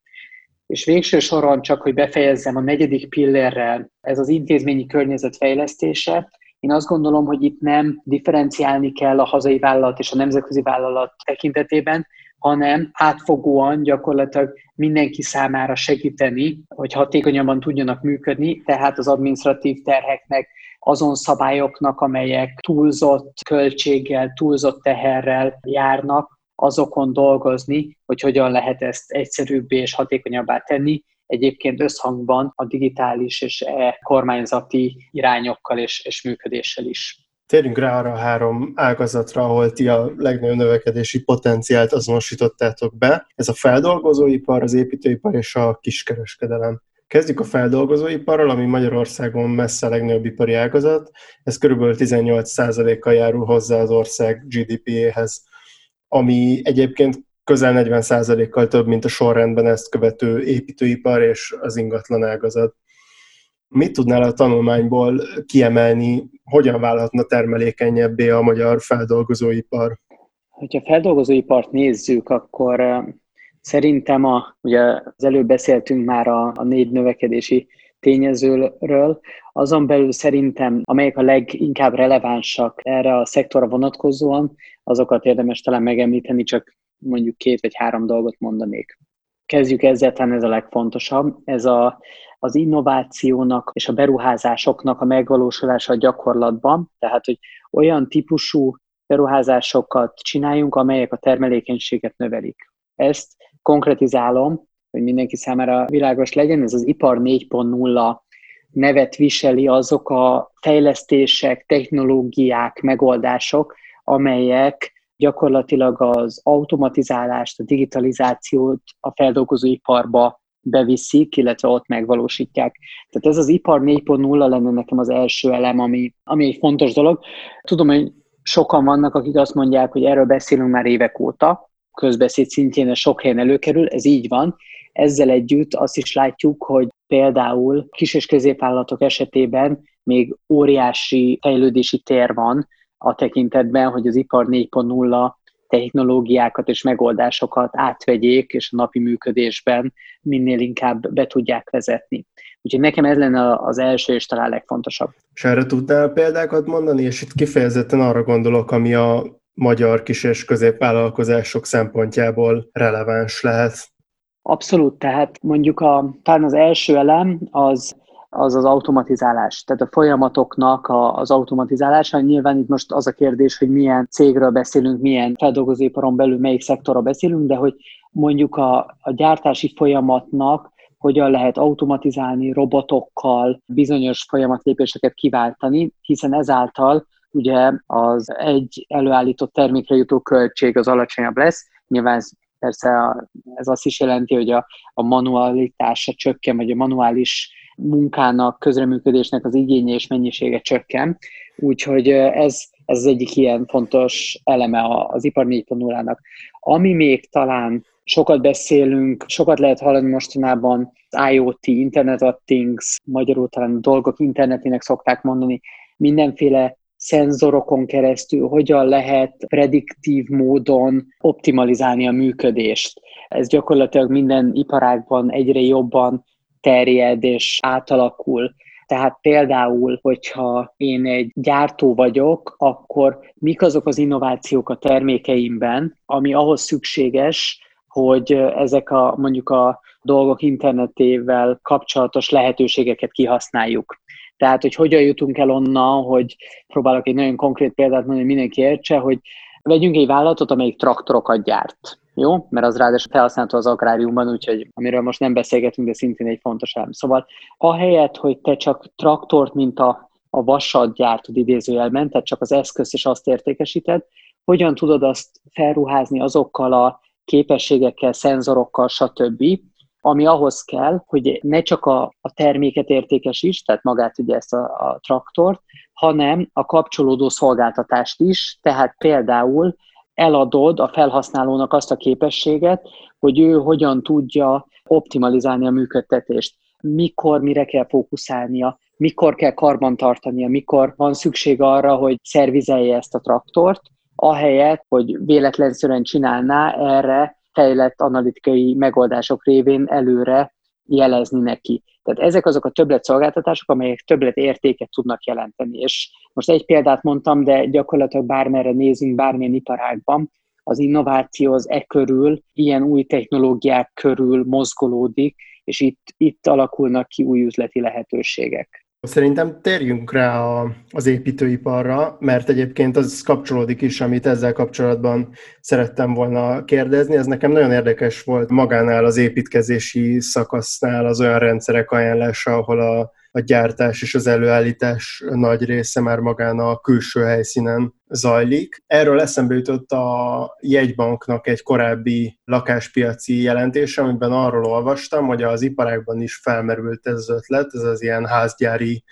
És végső soron csak, hogy befejezzem a negyedik pillérrel, ez az intézményi környezet fejlesztése, én azt gondolom, hogy itt nem differenciálni kell a hazai vállalat és a nemzetközi vállalat tekintetében, hanem átfogóan gyakorlatilag mindenki számára segíteni, hogy hatékonyabban tudjanak működni, tehát az administratív terheknek, azon szabályoknak, amelyek túlzott költséggel, túlzott teherrel járnak, azokon dolgozni, hogy hogyan lehet ezt egyszerűbbé és hatékonyabbá tenni, egyébként összhangban a digitális és e kormányzati irányokkal és, és működéssel is. Térjünk rá arra a három ágazatra, ahol ti a legnagyobb növekedési potenciált azonosítottátok be. Ez a feldolgozóipar, az építőipar és a kiskereskedelem. Kezdjük a feldolgozóiparral, ami Magyarországon messze a legnagyobb ipari ágazat. Ez körülbelül 18%-kal járul hozzá az ország GDP-éhez, ami egyébként közel 40%-kal több, mint a sorrendben ezt követő építőipar és az ingatlan ágazat. Mit tudnál a tanulmányból kiemelni, hogyan válhatna termelékenyebbé a magyar feldolgozóipar? Hogyha feldolgozóipart nézzük, akkor szerintem, a, ugye az előbb beszéltünk már a, a négy növekedési tényezőről, azon belül szerintem, amelyek a leginkább relevánsak erre a szektorra vonatkozóan, azokat érdemes talán megemlíteni, csak mondjuk két vagy három dolgot mondanék. Kezdjük ezzel, talán ez a legfontosabb. Ez a, az innovációnak és a beruházásoknak a megvalósulása a gyakorlatban, tehát hogy olyan típusú beruházásokat csináljunk, amelyek a termelékenységet növelik. Ezt konkretizálom, hogy mindenki számára világos legyen, ez az ipar 4.0 nevet viseli azok a fejlesztések, technológiák, megoldások, amelyek gyakorlatilag az automatizálást, a digitalizációt a feldolgozóiparba beviszik, illetve ott megvalósítják. Tehát ez az ipar 4.0 lenne nekem az első elem, ami, ami egy fontos dolog. Tudom, hogy sokan vannak, akik azt mondják, hogy erről beszélünk már évek óta, közbeszéd szintjén ez sok helyen előkerül, ez így van. Ezzel együtt azt is látjuk, hogy például kis- és középvállalatok esetében még óriási fejlődési tér van, a tekintetben, hogy az ipar 4.0 technológiákat és megoldásokat átvegyék, és a napi működésben minél inkább be tudják vezetni. Úgyhogy nekem ez lenne az első és talán legfontosabb. És erre tudnál példákat mondani, és itt kifejezetten arra gondolok, ami a magyar kis- és középvállalkozások szempontjából releváns lehet. Abszolút, tehát mondjuk a, talán az első elem az az az automatizálás, tehát a folyamatoknak a, az automatizálása. Nyilván itt most az a kérdés, hogy milyen cégről beszélünk, milyen feldolgozóiparon belül melyik szektorra beszélünk, de hogy mondjuk a, a gyártási folyamatnak hogyan lehet automatizálni robotokkal bizonyos folyamatlépéseket kiváltani, hiszen ezáltal ugye az egy előállított termékre jutó költség az alacsonyabb lesz. Nyilván ez, persze ez azt is jelenti, hogy a, a manualitása csökken, vagy a manuális munkának, közreműködésnek az igénye és mennyisége csökken. Úgyhogy ez, ez az egyik ilyen fontos eleme az ipar 4.0-nak. Ami még talán sokat beszélünk, sokat lehet hallani mostanában IoT, Internet of Things, magyarul talán dolgok internetének szokták mondani, mindenféle szenzorokon keresztül hogyan lehet prediktív módon optimalizálni a működést. Ez gyakorlatilag minden iparágban egyre jobban terjed és átalakul. Tehát például, hogyha én egy gyártó vagyok, akkor mik azok az innovációk a termékeimben, ami ahhoz szükséges, hogy ezek a mondjuk a dolgok internetével kapcsolatos lehetőségeket kihasználjuk. Tehát, hogy hogyan jutunk el onnan, hogy próbálok egy nagyon konkrét példát mondani, hogy mindenki értse, hogy vegyünk egy vállalatot, amelyik traktorokat gyárt jó? Mert az ráadásul felhasználható az agráriumban, úgyhogy amiről most nem beszélgetünk, de szintén egy fontos elem. Szóval ahelyett, hogy te csak traktort, mint a, a vasat gyártod idézőjelben, tehát csak az eszközt és azt értékesíted, hogyan tudod azt felruházni azokkal a képességekkel, szenzorokkal, stb., ami ahhoz kell, hogy ne csak a, a terméket értékesíts, tehát magát ugye ezt a, a traktort, hanem a kapcsolódó szolgáltatást is, tehát például eladod a felhasználónak azt a képességet, hogy ő hogyan tudja optimalizálni a működtetést, mikor mire kell fókuszálnia, mikor kell karban tartania, mikor van szükség arra, hogy szervizelje ezt a traktort, ahelyett, hogy véletlenszerűen csinálná, erre fejlett analitikai megoldások révén előre jelezni neki. Tehát ezek azok a többlet szolgáltatások, amelyek többlet értéket tudnak jelenteni. És most egy példát mondtam, de gyakorlatilag bármerre nézünk, bármilyen iparágban, az innováció az e körül, ilyen új technológiák körül mozgolódik, és itt, itt alakulnak ki új üzleti lehetőségek. Szerintem térjünk rá a, az építőiparra, mert egyébként az kapcsolódik is, amit ezzel kapcsolatban szerettem volna kérdezni. Ez nekem nagyon érdekes volt magánál az építkezési szakasznál az olyan rendszerek ajánlása, ahol a a gyártás és az előállítás nagy része már magán a külső helyszínen zajlik. Erről eszembe jutott a jegybanknak egy korábbi lakáspiaci jelentése, amiben arról olvastam, hogy az iparákban is felmerült ez az ötlet, ez az ilyen házgyári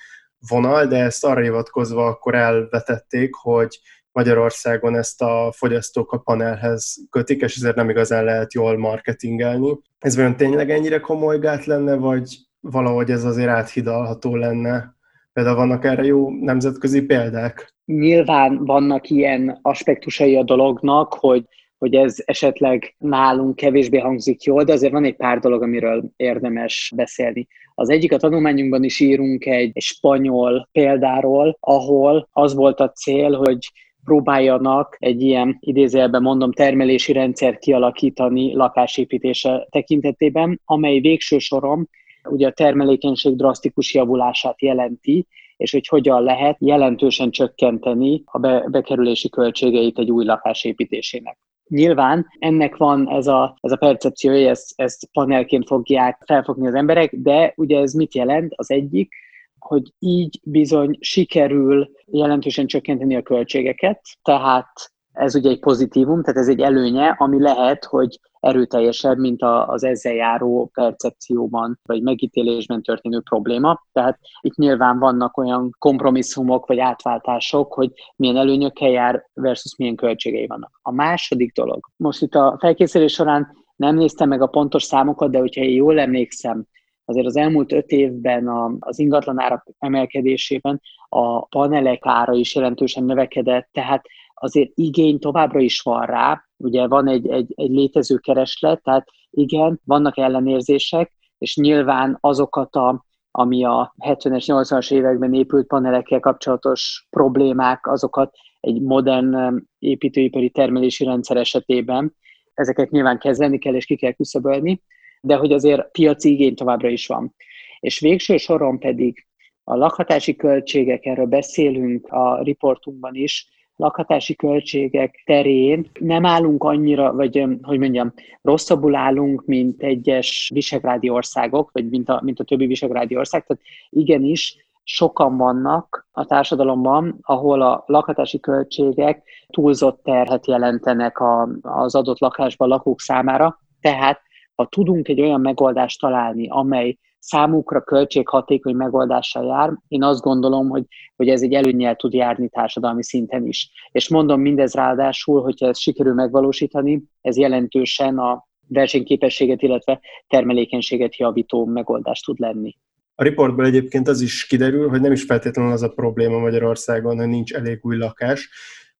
vonal, de ezt arra hivatkozva akkor elvetették, hogy Magyarországon ezt a fogyasztók a panelhez kötik, és ezért nem igazán lehet jól marketingelni. Ez vajon tényleg ennyire komoly gát lenne, vagy valahogy ez azért áthidalható lenne. Például vannak erre jó nemzetközi példák? Nyilván vannak ilyen aspektusai a dolognak, hogy hogy ez esetleg nálunk kevésbé hangzik jól, de azért van egy pár dolog, amiről érdemes beszélni. Az egyik a tanulmányunkban is írunk egy, egy spanyol példáról, ahol az volt a cél, hogy próbáljanak egy ilyen idézőjelben mondom termelési rendszer kialakítani lakásépítése tekintetében, amely végső soron ugye a termelékenység drasztikus javulását jelenti, és hogy hogyan lehet jelentősen csökkenteni a be- bekerülési költségeit egy új lakás építésének. Nyilván ennek van ez a, ez a percepciója, ezt, ezt panelként fogják felfogni az emberek, de ugye ez mit jelent? Az egyik, hogy így bizony sikerül jelentősen csökkenteni a költségeket, tehát ez ugye egy pozitívum, tehát ez egy előnye, ami lehet, hogy erőteljesebb, mint az ezzel járó percepcióban vagy megítélésben történő probléma. Tehát itt nyilván vannak olyan kompromisszumok vagy átváltások, hogy milyen előnyökkel jár versus milyen költségei vannak. A második dolog, most itt a felkészülés során nem néztem meg a pontos számokat, de hogyha én jól emlékszem, azért az elmúlt öt évben az ingatlanárak emelkedésében a panelek ára is jelentősen növekedett, tehát azért igény továbbra is van rá, ugye van egy, egy, egy létező kereslet, tehát igen, vannak ellenérzések, és nyilván azokat a ami a 70-es, 80-as években épült panelekkel kapcsolatos problémák, azokat egy modern építőipari termelési rendszer esetében, ezeket nyilván kezelni kell és ki kell küszöbölni, de hogy azért piaci igény továbbra is van. És végső soron pedig a lakhatási költségek, erről beszélünk a riportunkban is, lakhatási költségek terén nem állunk annyira, vagy hogy mondjam, rosszabbul állunk, mint egyes visegrádi országok, vagy mint a, mint a többi visegrádi ország. Tehát igenis, sokan vannak a társadalomban, ahol a lakhatási költségek túlzott terhet jelentenek a, az adott lakásban lakók számára. Tehát, ha tudunk egy olyan megoldást találni, amely számukra költséghatékony megoldással jár, én azt gondolom, hogy, hogy ez egy előnyel tud járni társadalmi szinten is. És mondom mindez ráadásul, hogyha ezt sikerül megvalósítani, ez jelentősen a versenyképességet, illetve termelékenységet javító megoldást tud lenni. A riportból egyébként az is kiderül, hogy nem is feltétlenül az a probléma Magyarországon, hogy nincs elég új lakás,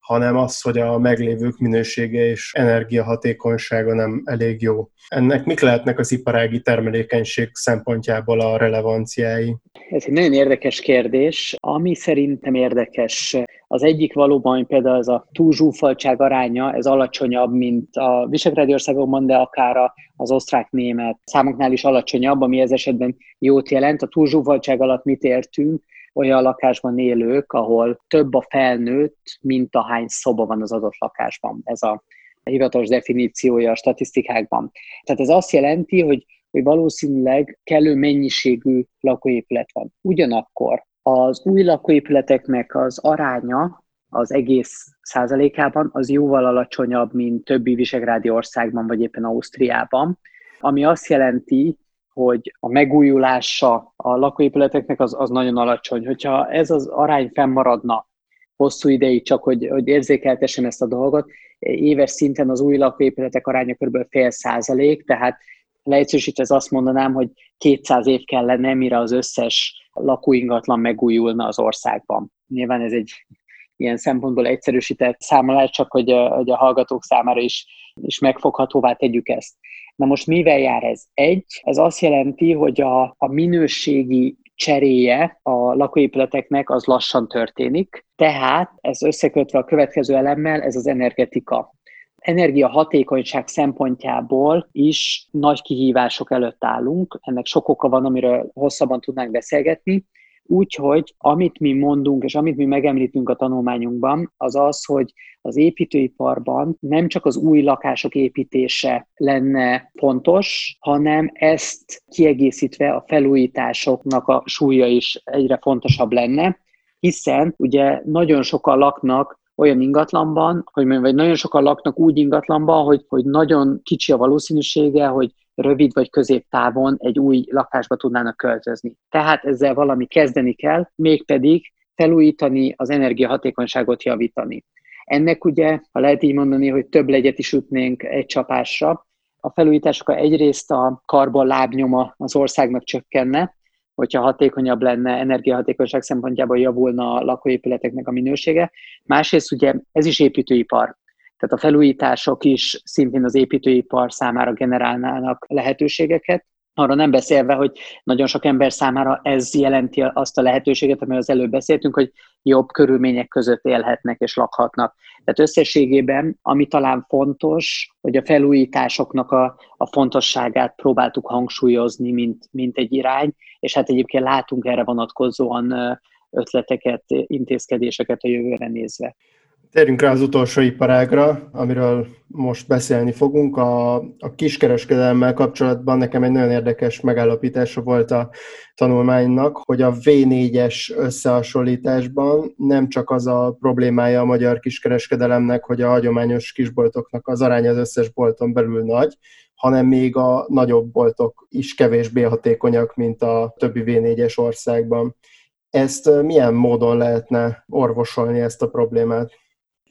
hanem az, hogy a meglévők minősége és energiahatékonysága nem elég jó. Ennek mik lehetnek az iparági termelékenység szempontjából a relevanciái? Ez egy nagyon érdekes kérdés. Ami szerintem érdekes, az egyik valóban például ez a túlzsúfoltság aránya, ez alacsonyabb, mint a visegrádi országokban, de akár az osztrák-német számoknál is alacsonyabb, ami ez esetben jót jelent. A túlzsúfoltság alatt mit értünk? Olyan lakásban élők, ahol több a felnőtt, mint ahány szoba van az adott lakásban. Ez a hivatalos definíciója a statisztikákban. Tehát ez azt jelenti, hogy, hogy valószínűleg kellő mennyiségű lakóépület van. Ugyanakkor az új lakóépületeknek az aránya az egész százalékában az jóval alacsonyabb, mint többi visegrádi országban, vagy éppen Ausztriában, ami azt jelenti, hogy a megújulása a lakóépületeknek az, az nagyon alacsony. Hogyha ez az arány fennmaradna, hosszú ideig, csak hogy, hogy érzékeltessem ezt a dolgot. Éves szinten az új lakóépületek aránya kb. fél százalék, tehát leegyszerűsítve ez azt mondanám, hogy 200 év kellene, mire az összes lakóingatlan megújulna az országban. Nyilván ez egy ilyen szempontból egyszerűsített számolás, csak hogy hogy a hallgatók számára is, is megfoghatóvá tegyük ezt. Na most mivel jár ez? Egy, ez azt jelenti, hogy a, a minőségi cseréje a lakóépületeknek az lassan történik, tehát ez összekötve a következő elemmel, ez az energetika energiahatékonyság szempontjából is nagy kihívások előtt állunk. Ennek sok oka van, amiről hosszabban tudnánk beszélgetni. Úgyhogy amit mi mondunk, és amit mi megemlítünk a tanulmányunkban, az az, hogy az építőiparban nem csak az új lakások építése lenne fontos, hanem ezt kiegészítve a felújításoknak a súlya is egyre fontosabb lenne, hiszen ugye nagyon sokan laknak olyan ingatlanban, hogy vagy nagyon sokan laknak úgy ingatlanban, hogy, hogy nagyon kicsi a valószínűsége, hogy rövid vagy középtávon egy új lakásba tudnának költözni. Tehát ezzel valami kezdeni kell, mégpedig felújítani, az energiahatékonyságot javítani. Ennek ugye, ha lehet így mondani, hogy több legyet is ütnénk egy csapásra, a felújítások egyrészt a karbon lábnyoma az országnak csökkenne, hogyha hatékonyabb lenne, energiahatékonyság szempontjából javulna a lakóépületeknek a minősége. Másrészt ugye ez is építőipar. Tehát a felújítások is szintén az építőipar számára generálnának lehetőségeket, arra nem beszélve, hogy nagyon sok ember számára ez jelenti azt a lehetőséget, amiről az előbb beszéltünk, hogy jobb körülmények között élhetnek és lakhatnak. Tehát összességében, ami talán fontos, hogy a felújításoknak a, a fontosságát próbáltuk hangsúlyozni, mint, mint egy irány, és hát egyébként látunk erre vonatkozóan ötleteket, intézkedéseket a jövőre nézve. Térjünk rá az utolsó iparágra, amiről most beszélni fogunk. A, a kiskereskedelemmel kapcsolatban nekem egy nagyon érdekes megállapítása volt a tanulmánynak, hogy a V4-es összehasonlításban nem csak az a problémája a magyar kiskereskedelemnek, hogy a hagyományos kisboltoknak az aránya az összes bolton belül nagy, hanem még a nagyobb boltok is kevésbé hatékonyak, mint a többi V4-es országban. Ezt milyen módon lehetne orvosolni ezt a problémát?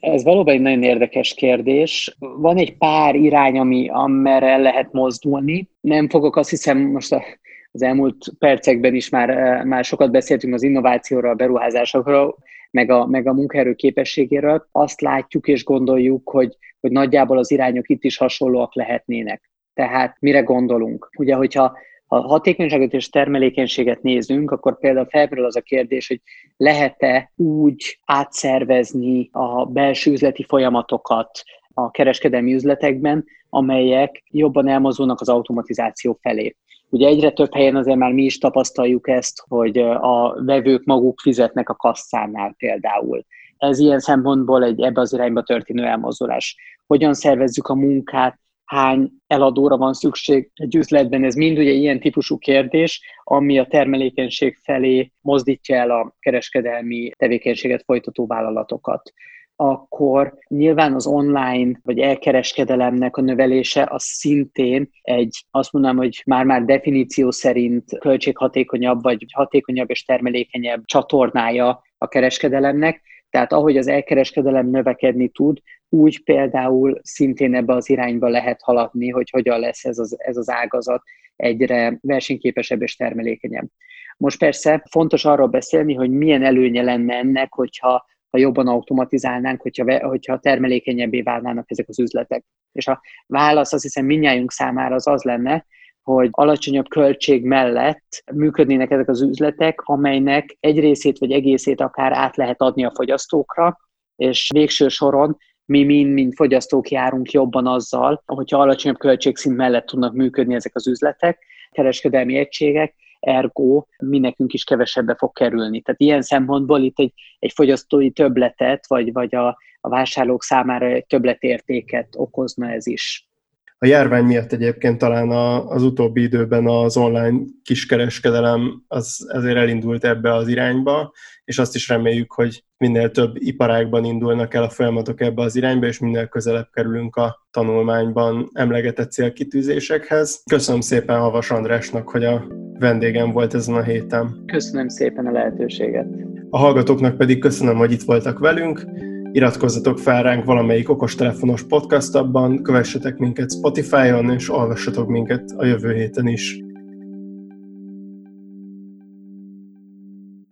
Ez valóban egy nagyon érdekes kérdés. Van egy pár irány, ami amerre lehet mozdulni. Nem fogok azt hiszem most a, az elmúlt percekben is már, már sokat beszéltünk az innovációról, a beruházásokról, meg a, meg a munkaerő képességéről. Azt látjuk és gondoljuk, hogy, hogy nagyjából az irányok itt is hasonlóak lehetnének. Tehát mire gondolunk? Ugye, hogyha ha hatékonyságot és termelékenységet nézünk, akkor például felmerül az a kérdés, hogy lehet-e úgy átszervezni a belső üzleti folyamatokat a kereskedelmi üzletekben, amelyek jobban elmozdulnak az automatizáció felé. Ugye egyre több helyen azért már mi is tapasztaljuk ezt, hogy a vevők maguk fizetnek a kasszánál például. Ez ilyen szempontból egy ebbe az irányba történő elmozdulás. Hogyan szervezzük a munkát, hány eladóra van szükség egy üzletben. Ez mind ugye ilyen típusú kérdés, ami a termelékenység felé mozdítja el a kereskedelmi tevékenységet folytató vállalatokat akkor nyilván az online vagy elkereskedelemnek a növelése az szintén egy, azt mondanám, hogy már-már definíció szerint költséghatékonyabb vagy hatékonyabb és termelékenyebb csatornája a kereskedelemnek, tehát ahogy az elkereskedelem növekedni tud, úgy például szintén ebbe az irányba lehet haladni, hogy hogyan lesz ez az, ez az ágazat egyre versenyképesebb és termelékenyebb. Most persze fontos arról beszélni, hogy milyen előnye lenne ennek, hogyha ha jobban automatizálnánk, hogyha, hogyha termelékenyebbé válnának ezek az üzletek. És a válasz azt hiszem minnyájunk számára az az lenne, hogy alacsonyabb költség mellett működnének ezek az üzletek, amelynek egy részét vagy egészét akár át lehet adni a fogyasztókra, és végső soron mi mind, mint fogyasztók járunk jobban azzal, hogyha alacsonyabb költségszint mellett tudnak működni ezek az üzletek, kereskedelmi egységek, ergo mi nekünk is kevesebbe fog kerülni. Tehát ilyen szempontból itt egy, egy fogyasztói többletet, vagy, vagy a, a vásárlók számára egy többletértéket okozna ez is. A járvány miatt egyébként talán a, az utóbbi időben az online kiskereskedelem az ezért elindult ebbe az irányba, és azt is reméljük, hogy minél több iparágban indulnak el a folyamatok ebbe az irányba, és minél közelebb kerülünk a tanulmányban emlegetett célkitűzésekhez. Köszönöm szépen Havas Andrásnak, hogy a vendégem volt ezen a héten. Köszönöm szépen a lehetőséget. A hallgatóknak pedig köszönöm, hogy itt voltak velünk. Iratkozzatok fel ránk valamelyik okostelefonos podcastabban, kövessetek minket Spotify-on, és olvassatok minket a jövő héten is.